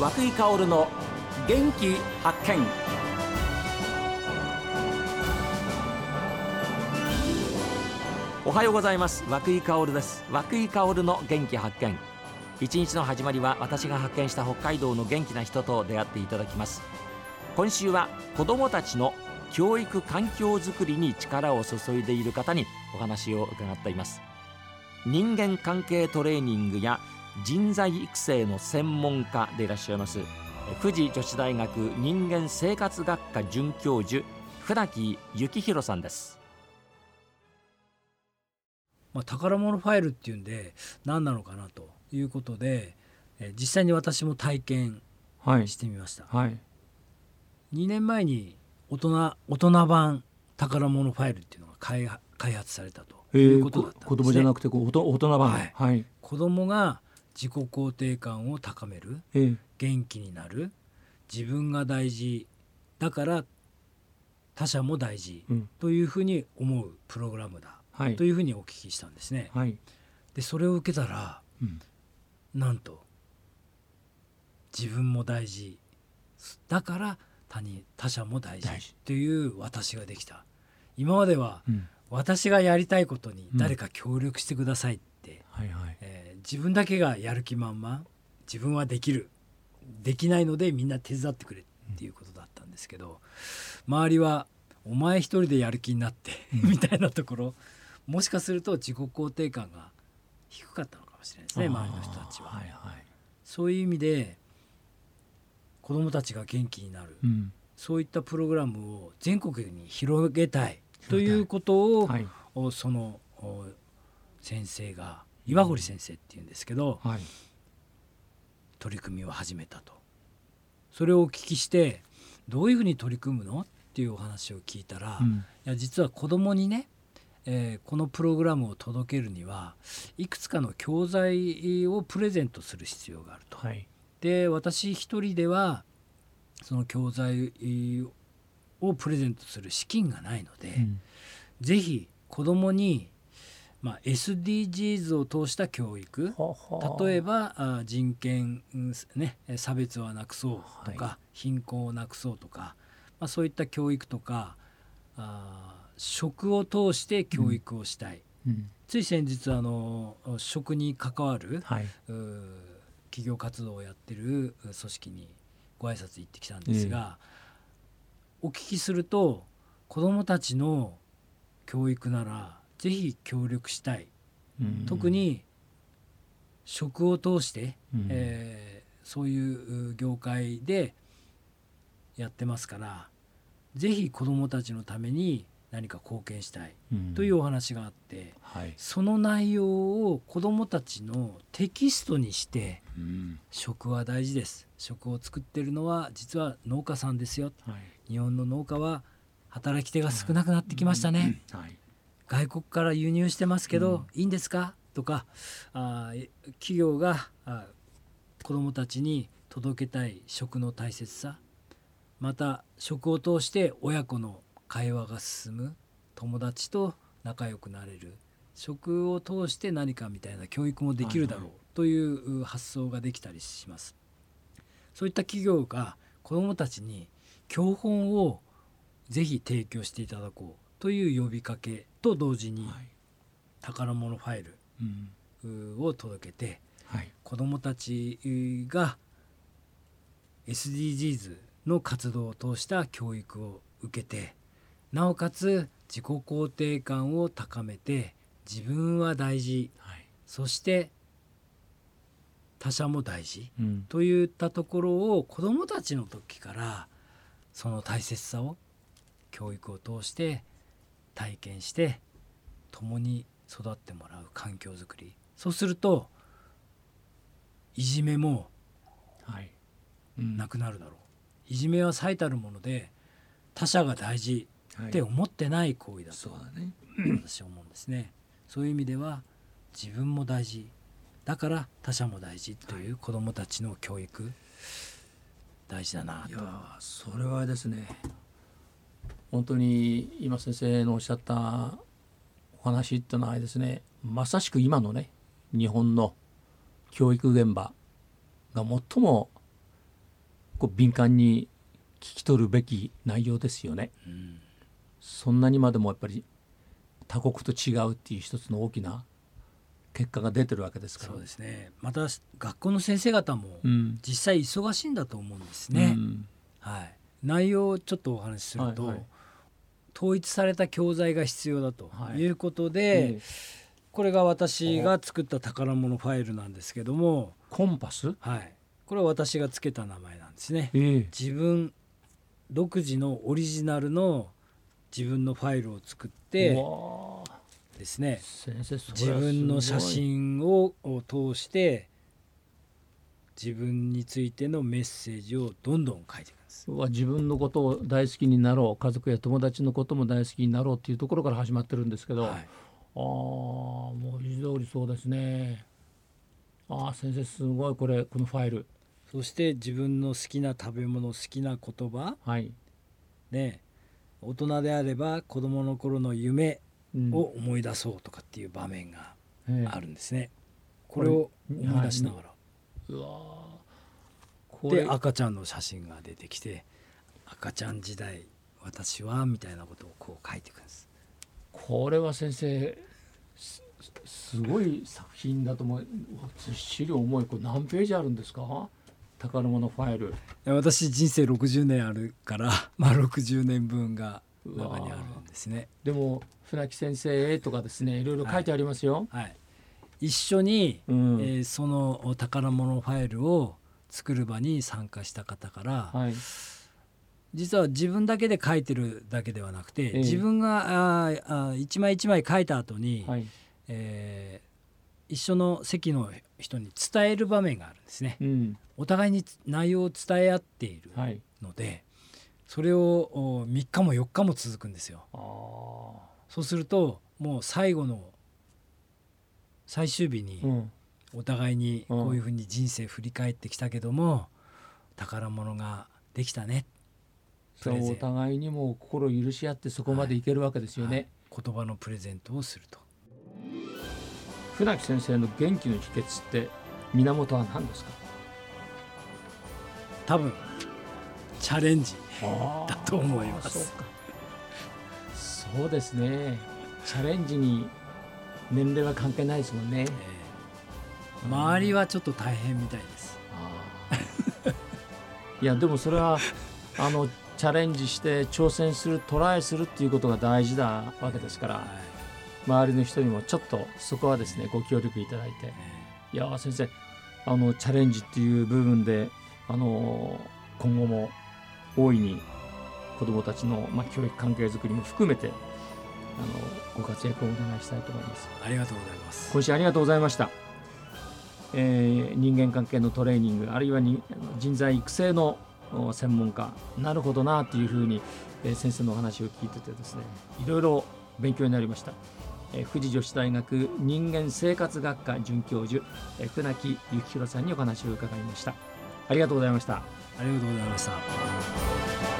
和久井薫の元気発見。おはようございます。和久井薫です。和久井薫の元気発見。一日の始まりは私が発見した北海道の元気な人と出会っていただきます。今週は子どもたちの教育環境づくりに力を注いでいる方にお話を伺っています。人間関係トレーニングや人材育成の専門家でいらっしゃいます富士女子大学人間生活学科准教授船木幸宏さんです。まあ、宝物ファイルっていうんで何なのかなということで、え実際に私も体験してみました、はい。はい、2年前に大人大人版宝物ファイルっていうのが開開発されたということだったんです、ね、子供じゃなくて大人版、はい、はい、子供が自己肯定感を高める、えー、元気になる自分が大事だから他者も大事というふうに思うプログラムだ、はい、というふうにお聞きしたんですね。はい、でそれを受けたら、うん、なんと自分も大事だから他人他者も大事という私ができた。今までは、うん、私がやりたいことに誰か協力してくださいっはいはい。えー、自分だけがやる気満々自分はできるできないのでみんな手伝ってくれっていうことだったんですけど、周りはお前一人でやる気になってみたいなところもしかすると自己肯定感が低かったのかもしれないですね周りの人たちは、はいはい。そういう意味で子どもたちが元気になる、うん、そういったプログラムを全国に広げたいということを、はい、その先生が岩堀先生っていうんですけど、はい、取り組みを始めたと。それをお聞きしてどういうふうに取り組むのっていうお話を聞いたら、うん、いや実は子どもにね、えー、このプログラムを届けるにはいくつかの教材をプレゼントする必要があると。はい、で私一人ではその教材をプレゼントする資金がないので、うん、ぜひ子どもにまあ、SDGs を通した教育。例えばあ人権、ね、差別はなくそうとか、はい、貧困をなくそうとか、まあ、そういった教育とかあ食を通して教育をしたい、うん。うん、つい先日あの食に関わる、はい、企業活動をやってる組織にご挨拶行ってきたんですが、えー、お聞きすると子どもたちの教育ならぜひ協力したい、うん、特に食を通して、うん、えー、そういう業界でやってますからぜひ子どもたちのために何か貢献したいというお話があって、うんはい、その内容を子どもたちのテキストにして、うん、食は大事です。食を作ってるのは実は農家さんですよ、はい、日本の農家は働き手が少なくなってきましたね、はい、外国から輸入してますけど、いいんですか？とかあ企業があ子どもたちに届けたい食の大切さ。また食を通して親子の会話が進む。友達と仲良くなれる。食を通して何かみたいな教育もできるだろう。という発想ができたりします。そういった企業が子どもたちに教本をぜひ提供していただこう。という呼びかけと同時に宝物ファイルを届けて、はい、子どもたちが SDGs の活動を通した教育を受けてなおかつ自己肯定感を高めて自分は大事、はい、そして他者も大事、うん、といったところを子どもたちの時からその大切さを教育を通して体験して共に育ってもらう環境づくり。そうするといじめもなくなるだろう、はい、いじめは最たるもので他者が大事って思ってない行為だと、はいね、私は思うんですね。そういう意味では自分も大事。だから他者も大事という子どもたちの教育、はい、大事だなと。いやそれはですね本当に今先生のおっしゃったお話っていうのはですね。まさしく今のね日本の教育現場が最もこう敏感に聞き取るべき内容ですよね。うん、そんなにまでもやっぱり他国と違うっていう一つの大きな結果が出てるわけですから。そうですね。また学校の先生方も実際忙しいんだと思うんですね、うん、はい、内容をちょっとお話しすると、はいはい、統一された教材が必要だとい。うことで、はいこれが私が作った宝物ファイルなんですけどもコンパス？はい。これは私がつけた名前なんですね、えー、自分独自のオリジナルの自分のファイルを作ってですね。自分の写真を通して自分についてのメッセージをどんどん書いていくんです。自分のことを大好きになろう。家族や友達のことも大好きになろうっていうところから始まってるんですけど、はい、ああもう文字通りそうですね。ああ先生すごいこれこのファイル。そして自分の好きな食べ物好きな言葉、はい、ね。大人であれば子どもの頃の夢を思い出そうとかっていう場面があるんですね。これを思い出しながら。うわで赤ちゃんの写真が出てきて赤ちゃん時代私はみたいなことをこう書いていくんです。これは先生すごい作品だと思う資料重い。これ何ページあるんですか？宝物ファイル。私人生60年あるから まあ60年分が中にあるんですね。でも船木先生とかですねいろいろ書いてありますよ、はい、はい、一緒に、うん、えー、その宝物ファイルを作る場に参加した方から、はい、実は自分だけで書いてるだけではなくて、えー、自分がああ一枚一枚書いた後に、はい、えー、一緒の席の人に伝える場面があるんですね。うん、お互いに内容を伝え合っているので、はい、それを3日も4日も続くんですよ。そうするともう最後の最終日にお互いにこういうふうに人生振り返ってきたけども、宝物ができたね。そうお互いにも心を許し合ってそこまでい。けるわけですよね、はい。はい、言葉のプレゼントをすると。船木先生の元気の秘訣って源は何ですか？多分チャレンジだと思います。そうですね。チャレンジに年齢は関係ないですもんね、えー、周りはちょっと大変みたいです。いやでもそれはあのチャレンジして挑戦するトライするっていうことが大事なわけですから、はい、周りの人にもちょっとそこはですねご協力いただいて、いや先生あのチャレンジっていう部分であの今後も大いに子どもたちの、まあ、教育関係づくりも含めてあのご活躍をお願いしたいと思います。ありがとうございます。今週ありがとうございました、えー、人間関係のトレーニングあるいはに人材育成の専門家。なるほどなというふうに、えー、先生のお話を聞いててですねいろいろ勉強になりました、えー、富士女子大学人間生活学科准教授、えー、船木幸宏さんにお話を伺いました。ありがとうございました。ありがとうございました